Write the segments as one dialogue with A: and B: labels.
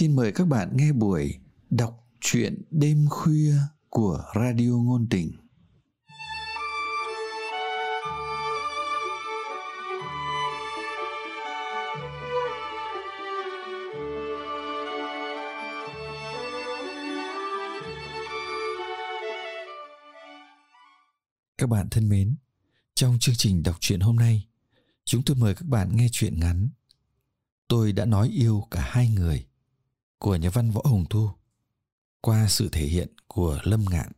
A: xin mời các bạn nghe buổi đọc truyện đêm khuya của Radio Ngôn Tình. Các bạn thân mến, trong chương trình đọc truyện hôm nay, chúng tôi mời các bạn nghe truyện ngắn Tôi đã nói yêu cả hai người của nhà văn Võ Hồng Thu qua sự thể hiện của Lâm Ngạn.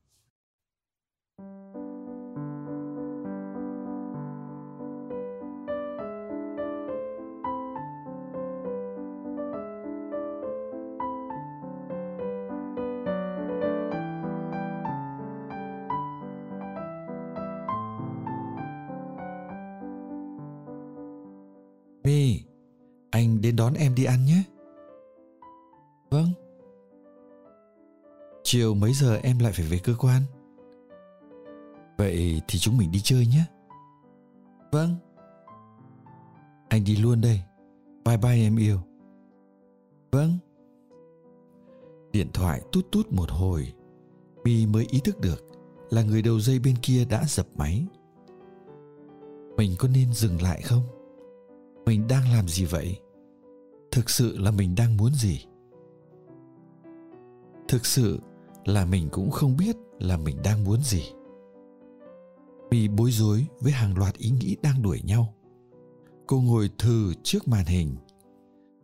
A: My, anh đến đón em đi ăn nhé. Mấy giờ em lại phải về cơ quan? Vậy thì chúng mình đi chơi nhé. Vâng. Anh đi luôn đây. Bye bye em yêu. Vâng. Điện thoại tút tút một hồi, Mi mới ý thức được là người đầu dây bên kia đã dập máy. Mình có nên dừng lại không? Mình đang làm gì vậy? Thực sự là mình đang muốn gì? thực sự là mình cũng không biết là mình đang muốn gì. Vì bối rối với hàng loạt ý nghĩ đang đuổi nhau, cô ngồi thừ trước màn hình.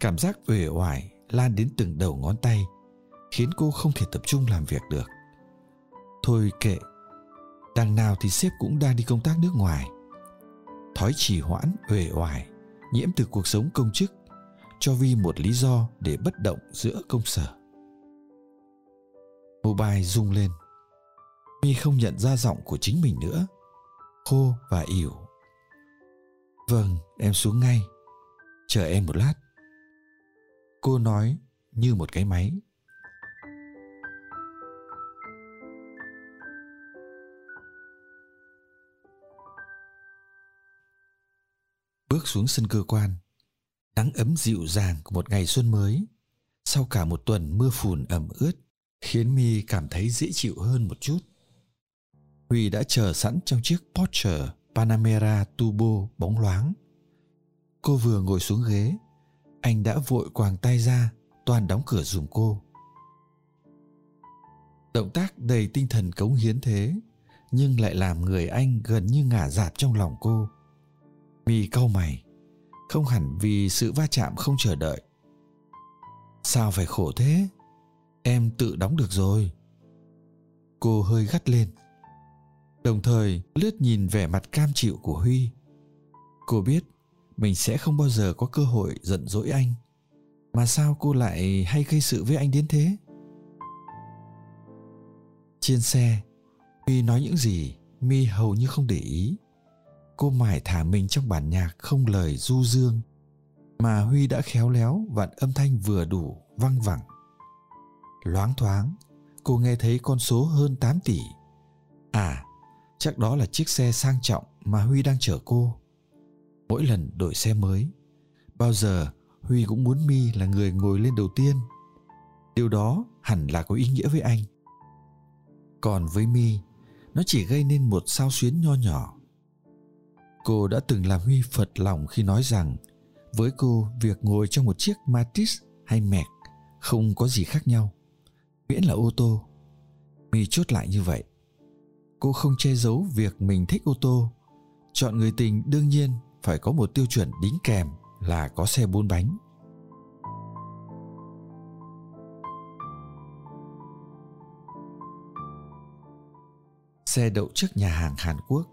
A: Cảm giác uể oải lan đến từng đầu ngón tay khiến cô không thể tập trung làm việc được. Thôi kệ, đằng nào thì sếp cũng đang đi công tác nước ngoài. Thói trì hoãn, uể oải, nhiễm từ cuộc sống công chức cho vi một lý do để bất động giữa công sở. Mobile rung lên. Mi không nhận ra giọng của chính mình nữa. Khô và ỉu. Vâng, em xuống ngay. Chờ em một lát. Cô nói như một cái máy. Bước xuống sân cơ quan, nắng ấm dịu dàng của một ngày xuân mới sau cả một tuần mưa phùn ẩm ướt khiến mi cảm thấy dễ chịu hơn một chút. Huy đã chờ sẵn trong chiếc porsche panamera turbo bóng loáng. Cô vừa ngồi xuống ghế, anh đã vội quàng tay ra, toàn đóng cửa dùm cô. Động tác đầy tinh thần cống hiến thế, nhưng lại làm người anh gần như ngả dạp trong lòng cô. Mi cau mày, không hẳn vì sự va chạm không chờ đợi. Sao phải khổ thế? Em tự đóng được rồi. Cô hơi gắt lên. Đồng thời, lướt nhìn vẻ mặt cam chịu của huy. Cô biết mình sẽ không bao giờ có cơ hội giận dỗi anh. Mà sao cô lại hay gây sự với anh đến thế? Trên xe, huy nói những gì mi hầu như không để ý. Cô mải thả mình trong bản nhạc không lời du dương. Mà huy đã khéo léo vặn âm thanh vừa đủ văng vẳng. Loáng thoáng, cô nghe thấy con số hơn 8 tỷ. À, chắc đó là chiếc xe sang trọng mà Huy đang chở cô. Mỗi lần đổi xe mới, bao giờ Huy cũng muốn Mi là người ngồi lên đầu tiên. Điều đó hẳn là có ý nghĩa với anh. Còn với Mi, nó chỉ gây nên một sao xuyến nho nhỏ. Cô đã từng làm Huy phật lòng khi nói rằng với cô việc ngồi trong một chiếc matis hay Mẹc không có gì khác nhau miễn là ô tô. Mi chốt lại như vậy. Cô không che giấu việc mình thích ô tô. Chọn người tình đương nhiên phải có một tiêu chuẩn đính kèm là có xe bốn bánh. Xe đậu trước nhà hàng hàn quốc.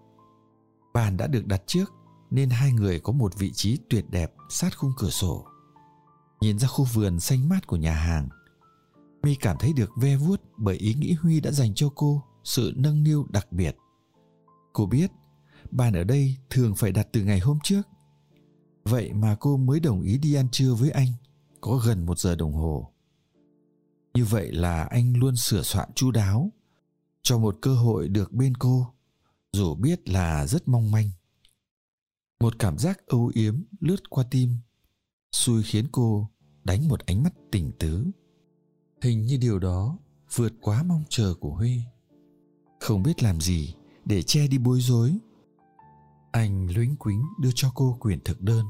A: Bàn đã được đặt trước nên hai người có một vị trí tuyệt đẹp sát khung cửa sổ. Nhìn ra khu vườn xanh mát của nhà hàng My cảm thấy được ve vuốt bởi ý nghĩ Huy đã dành cho cô, sự nâng niu đặc biệt. Cô biết bàn ở đây thường phải đặt từ ngày hôm trước. Vậy mà cô mới đồng ý đi ăn trưa với anh, có gần một giờ đồng hồ. Như vậy là anh luôn sửa soạn chu đáo, cho một cơ hội được bên cô, dù biết là rất mong manh. Một cảm giác âu yếm lướt qua tim, xui khiến cô đánh một ánh mắt tỉnh tứ hình như điều đó vượt quá mong chờ của huy. Không biết làm gì để che đi bối rối. Anh luyến quính đưa cho cô quyển thực đơn.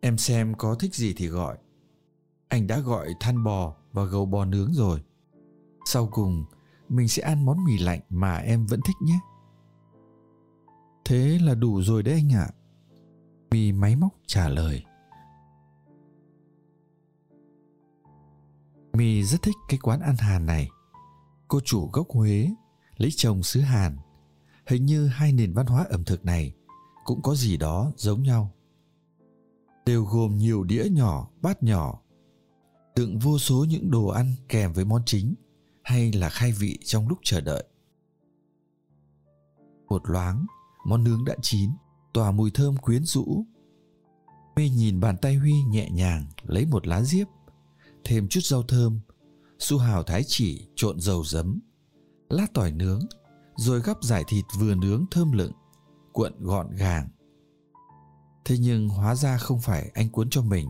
A: Em xem có thích gì thì gọi. Anh đã gọi than bò và gầu bò nướng rồi. Sau cùng, mình sẽ ăn món mì lạnh mà em vẫn thích nhé. Thế là đủ rồi đấy anh ạ. À. mì máy móc trả lời. Mì rất thích cái quán ăn hàn này. Cô chủ gốc huế, lấy chồng xứ hàn. Hình như hai nền văn hóa ẩm thực này cũng có gì đó giống nhau. Đều gồm nhiều đĩa nhỏ, bát nhỏ, đựng vô số những đồ ăn kèm với món chính hay là khai vị trong lúc chờ đợi. Một loáng, món nướng đã chín, tỏa mùi thơm quyến rũ. Mê nhìn bàn tay huy nhẹ nhàng lấy một lá diếp thêm chút rau thơm. Su hào thái chỉ trộn dầu giấm, lát tỏi nướng, rồi gắp giải thịt vừa nướng thơm lựng, cuộn gọn gàng. Thế nhưng hóa ra không phải anh cuốn cho mình,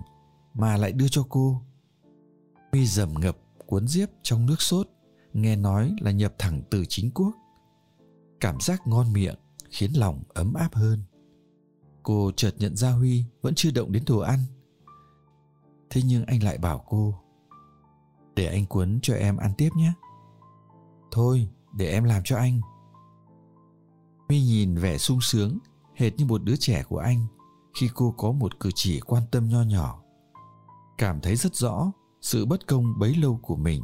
A: mà lại đưa cho cô. Mi dầm ngập cuốn diếp trong nước sốt, nghe nói là nhập thẳng từ chính quốc. Cảm giác ngon miệng khiến lòng ấm áp hơn. Cô chợt nhận ra huy vẫn chưa động đến đồ ăn. Thế nhưng anh lại bảo cô để anh cuốn cho em ăn tiếp nhé. Thôi, để em làm cho anh. Huy nhìn vẻ sung sướng, hệt như một đứa trẻ của anh, khi cô có một cử chỉ quan tâm nho nhỏ. Cảm thấy rất rõ sự bất công bấy lâu của mình.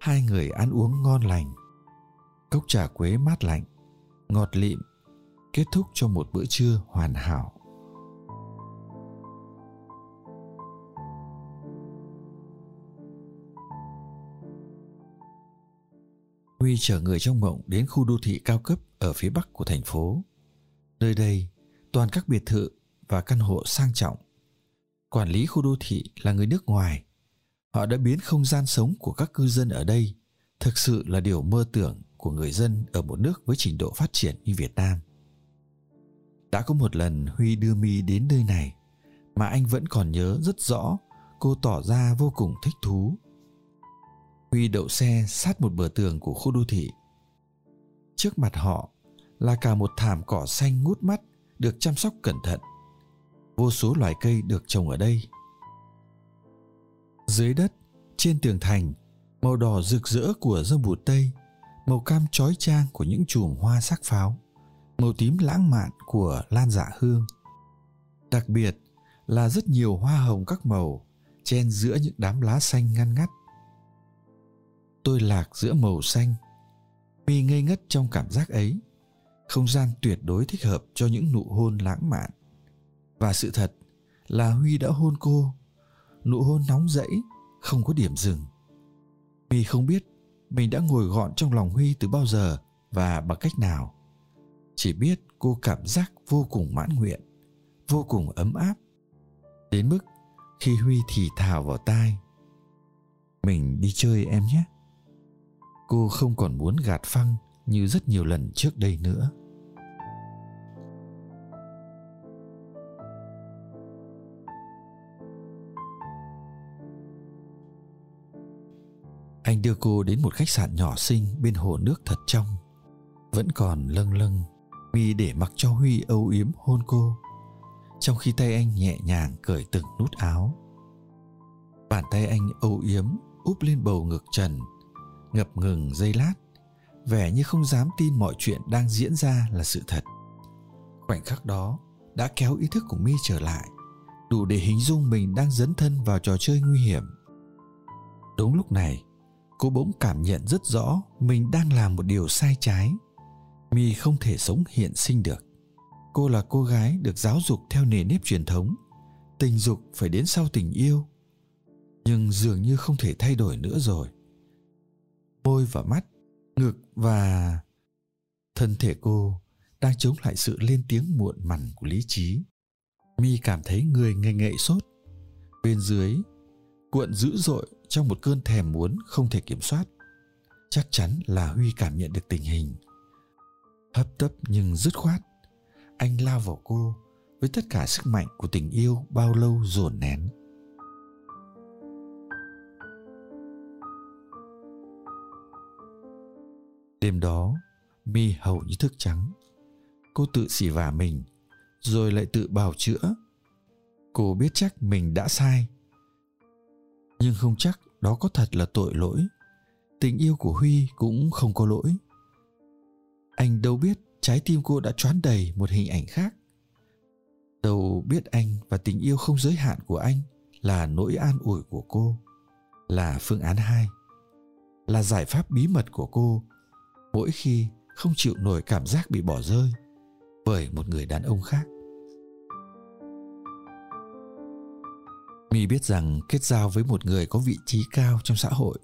A: Hai người ăn uống ngon lành. Cốc trà quế mát lạnh, ngọt lịm, kết thúc cho một bữa trưa hoàn hảo. Huy chở người trong mộng đến khu đô thị cao cấp ở phía bắc của thành phố. Nơi đây, toàn các biệt thự và căn hộ sang trọng. Quản lý khu đô thị là người nước ngoài. Họ đã biến không gian sống của các cư dân ở đây thực sự là điều mơ tưởng của người dân ở một nước với trình độ phát triển như Việt Nam. Đã có một lần Huy đưa Mi đến nơi này mà anh vẫn còn nhớ rất rõ cô tỏ ra vô cùng thích thú Huy đậu xe sát một bờ tường của khu đô thị. Trước mặt họ là cả một thảm cỏ xanh ngút mắt được chăm sóc cẩn thận. Vô số loài cây được trồng ở đây. Dưới đất, trên tường thành, màu đỏ rực rỡ của dâm bụt tây, màu cam chói chang của những chùm hoa sắc pháo, màu tím lãng mạn của lan dạ hương. Đặc biệt là rất nhiều hoa hồng các màu chen giữa những đám lá xanh ngăn ngắt tôi lạc giữa màu xanh. Mi ngây ngất trong cảm giác ấy, không gian tuyệt đối thích hợp cho những nụ hôn lãng mạn. Và sự thật là huy đã hôn cô. Nụ hôn nóng rẫy, không có điểm dừng. Mi không biết mình đã ngồi gọn trong lòng huy từ bao giờ và bằng cách nào. Chỉ biết cô cảm giác vô cùng mãn nguyện, vô cùng ấm áp. Đến mức khi huy thì thào vào tai, mình đi chơi em nhé cô không còn muốn gạt phăng như rất nhiều lần trước đây nữa. Anh đưa cô đến một khách sạn nhỏ xinh bên hồ nước thật trong. Vẫn còn lâng lâng mi để mặc cho huy âu yếm hôn cô. Trong khi tay anh nhẹ nhàng cởi từng nút áo. Bàn tay anh âu yếm úp lên bầu ngực trần ngập ngừng giây lát, vẻ như không dám tin mọi chuyện đang diễn ra là sự thật. Khoảnh khắc đó đã kéo ý thức của mi trở lại, đủ để hình dung mình đang dấn thân vào trò chơi nguy hiểm. Đúng lúc này, cô bỗng cảm nhận rất rõ mình đang làm một điều sai trái. Mi không thể sống hiện sinh được. Cô là cô gái được giáo dục theo nề nếp truyền thống, tình dục phải đến sau tình yêu. Nhưng dường như không thể thay đổi nữa rồi môi và mắt, ngực và thân thể cô đang chống lại sự lên tiếng muộn mằn của lý trí. Mi cảm thấy người ngây ngậy sốt. Bên dưới, cuộn dữ dội trong một cơn thèm muốn không thể kiểm soát. Chắc chắn là huy cảm nhận được tình hình. Hấp tấp nhưng dứt khoát, anh lao vào cô với tất cả sức mạnh của tình yêu bao lâu dồn nén. Đêm đó, mi hầu như thức trắng. Cô tự xỉ vả mình, rồi lại tự bào chữa. Cô biết chắc mình đã sai. Nhưng không chắc đó có thật là tội lỗi. Tình yêu của huy cũng không có lỗi. Anh đâu biết trái tim cô đã choán đầy một hình ảnh khác. Đâu biết anh và tình yêu không giới hạn của anh là nỗi an ủi của cô, là phương án hai, là giải pháp bí mật của cô mỗi khi không chịu nổi cảm giác bị bỏ rơi bởi một người đàn ông khác. Mi biết rằng kết giao với một người có vị trí cao trong xã hội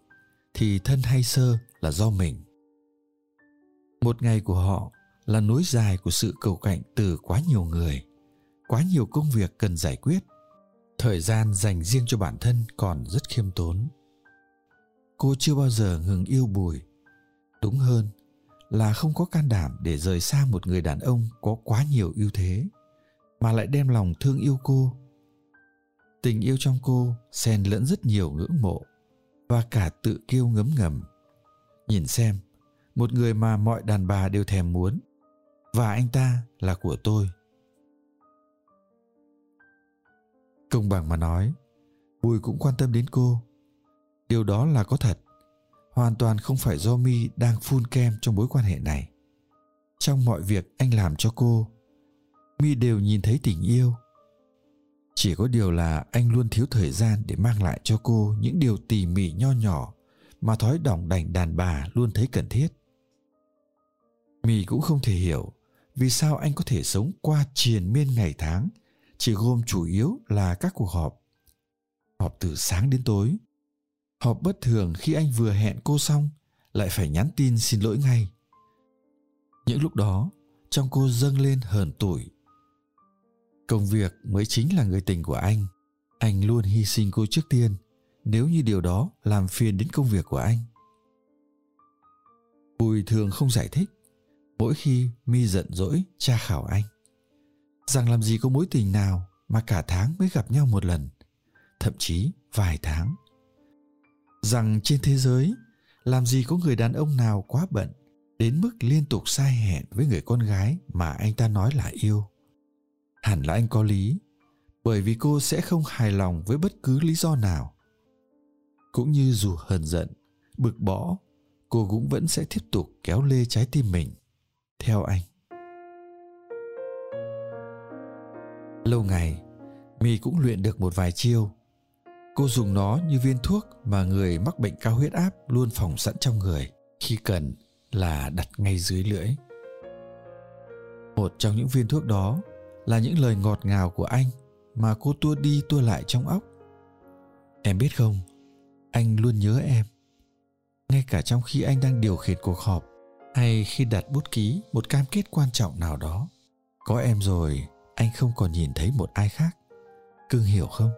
A: thì thân hay sơ là do mình. Một ngày của họ là nối dài của sự cầu cạnh từ quá nhiều người, quá nhiều công việc cần giải quyết, thời gian dành riêng cho bản thân còn rất khiêm tốn. Cô chưa bao giờ ngừng yêu bùi, đúng hơn là không có can đảm để rời xa một người đàn ông có quá nhiều ưu thế, mà lại đem lòng thương yêu cô. Tình yêu trong cô xen lẫn rất nhiều ngưỡng mộ và cả tự kiêu ngấm ngầm. Nhìn xem, một người mà mọi đàn bà đều thèm muốn, và anh ta là của tôi. Công bằng mà nói, bùi cũng quan tâm đến cô. Điều đó là có thật hoàn toàn không phải do mi đang phun kem trong mối quan hệ này. Trong mọi việc anh làm cho cô mi đều nhìn thấy tình yêu. Chỉ có điều là anh luôn thiếu thời gian để mang lại cho cô những điều tỉ mỉ nho nhỏ mà thói đỏng đành đàn bà luôn thấy cần thiết. Mi cũng không thể hiểu vì sao anh có thể sống qua triền miên ngày tháng, chỉ gồm chủ yếu là các cuộc họp họp từ sáng đến tối họp bất thường khi anh vừa hẹn cô xong, lại phải nhắn tin xin lỗi ngay. Những lúc đó, trong cô dâng lên hờn tủi. Công việc mới chính là người tình của anh. Anh luôn hy sinh cô trước tiên, nếu như điều đó làm phiền đến công việc của anh. Bùi thường không giải thích. Mỗi khi mi giận dỗi, tra khảo anh. Rằng làm gì có mối tình nào mà cả tháng mới gặp nhau một lần, thậm chí vài tháng rằng trên thế giới, làm gì có người đàn ông nào quá bận đến mức liên tục sai hẹn với người con gái mà anh ta nói là yêu. Hẳn là anh có lý, bởi vì cô sẽ không hài lòng với bất cứ lý do nào. Cũng như dù hờn giận, bực bõ cô cũng vẫn sẽ tiếp tục kéo lê trái tim mình, theo anh. Lâu ngày mi cũng luyện được một vài chiêu cô dùng nó như viên thuốc mà người mắc bệnh cao huyết áp luôn phòng sẵn trong người, khi cần là đặt ngay dưới lưỡi. Một trong những viên thuốc đó là những lời ngọt ngào của anh mà cô tua đi tua lại trong óc. Em biết không? Anh luôn nhớ em. Ngay cả trong khi anh đang điều khiển cuộc họp hay khi đặt bút ký một cam kết quan trọng nào đó, có em rồi, anh không còn nhìn thấy một ai khác. Cưng hiểu không?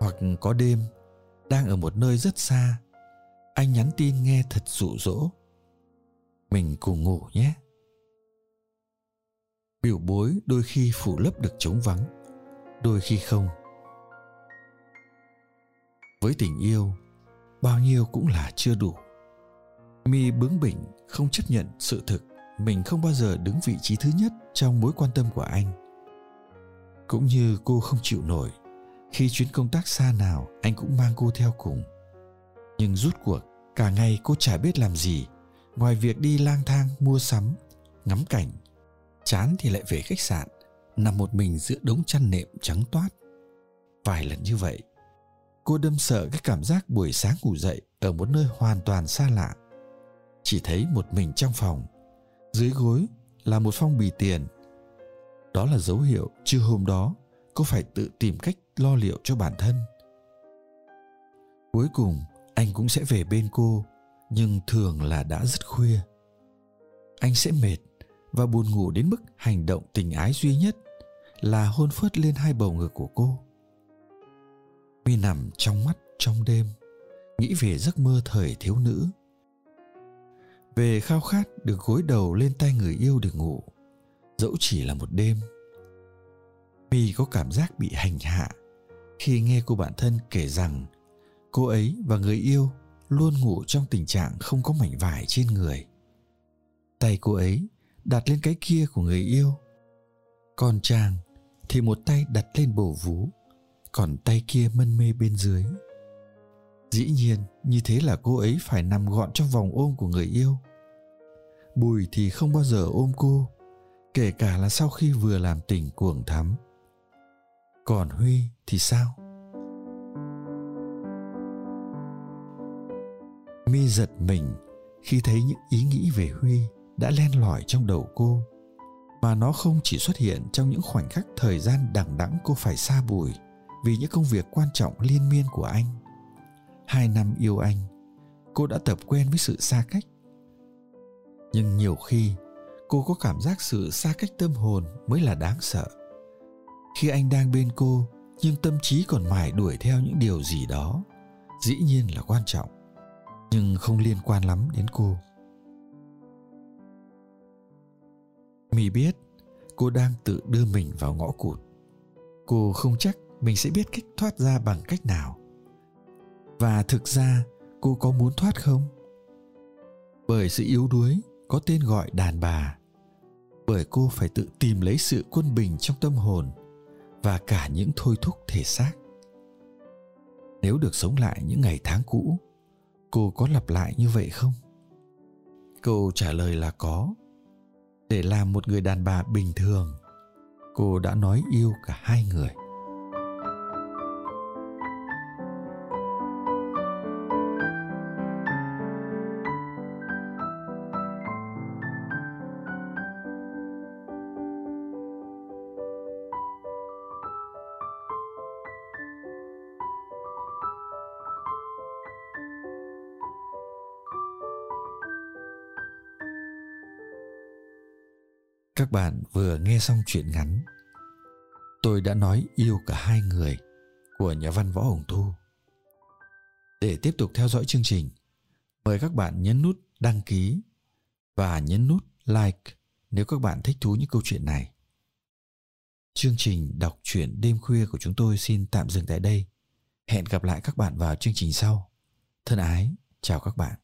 A: Hoặc có đêm, đang ở một nơi rất xa, anh nhắn tin nghe thật dụ dỗ. Mình cùng ngủ nhé. Biểu bối đôi khi phủ lấp được trống vắng, đôi khi không. Với tình yêu, bao nhiêu cũng là chưa đủ. Mi bướng bỉnh, không chấp nhận sự thực, mình không bao giờ đứng vị trí thứ nhất trong mối quan tâm của anh. Cũng như cô không chịu nổi khi chuyến công tác xa nào, anh cũng mang cô theo cùng. Nhưng rút cuộc, cả ngày cô chả biết làm gì. Ngoài việc đi lang thang, mua sắm, ngắm cảnh, chán thì lại về khách sạn, nằm một mình giữa đống chăn nệm trắng toát. Vài lần như vậy, cô đâm sợ cái cảm giác buổi sáng ngủ dậy ở một nơi hoàn toàn xa lạ. Chỉ thấy một mình trong phòng. Dưới gối là một phong bì tiền. Đó là dấu hiệu chưa hôm đó, cô phải tự tìm cách lo liệu cho bản thân. Cuối cùng, anh cũng sẽ về bên cô, nhưng thường là đã rất khuya. Anh sẽ mệt và buồn ngủ đến mức hành động tình ái duy nhất là hôn phớt lên hai bầu ngực của cô. Mi nằm trong mắt trong đêm, nghĩ về giấc mơ thời thiếu nữ. Về khao khát được gối đầu lên tay người yêu để ngủ, dẫu chỉ là một đêm My có cảm giác bị hành hạ khi nghe cô bạn thân kể rằng cô ấy và người yêu luôn ngủ trong tình trạng không có mảnh vải trên người. Tay cô ấy đặt lên cái kia của người yêu. Còn chàng thì một tay đặt lên bổ vú, còn tay kia mân mê bên dưới. Dĩ nhiên, như thế là cô ấy phải nằm gọn trong vòng ôm của người yêu. Bùi thì không bao giờ ôm cô, kể cả là sau khi vừa làm tình cuồng thắm. Còn Huy thì sao? Mi giật mình khi thấy những ý nghĩ về Huy đã len lỏi trong đầu cô, mà nó không chỉ xuất hiện trong những khoảnh khắc thời gian đằng đẵng cô phải xa bùi vì những công việc quan trọng liên miên của anh. Hai năm yêu anh, cô đã tập quen với sự xa cách. Nhưng nhiều khi cô có cảm giác sự xa cách tâm hồn mới là đáng sợ khi anh đang bên cô, nhưng tâm trí còn mải đuổi theo những điều gì đó, dĩ nhiên là quan trọng, nhưng không liên quan lắm đến cô. Mi biết cô đang tự đưa mình vào ngõ cụt. Cô không chắc mình sẽ biết cách thoát ra bằng cách nào. Và thực ra, cô có muốn thoát không? Bởi sự yếu đuối có tên gọi đàn bà. Bởi cô phải tự tìm lấy sự quân bình trong tâm hồn và cả những thôi thúc thể xác. Nếu được sống lại những ngày tháng cũ, cô có lặp lại như vậy không? Câu trả lời là có. Để làm một người đàn bà bình thường, cô đã nói yêu cả hai người. Các bạn vừa nghe xong chuyện ngắn Tôi đã nói yêu cả hai người của nhà văn Võ Hồng Thu. Để tiếp tục theo dõi chương trình, mời các bạn nhấn nút đăng ký và nhấn nút like nếu các bạn thích thú những câu chuyện này. Chương trình đọc truyện đêm khuya của chúng tôi xin tạm dừng tại đây. Hẹn gặp lại các bạn vào chương trình sau. Thân ái, chào các bạn.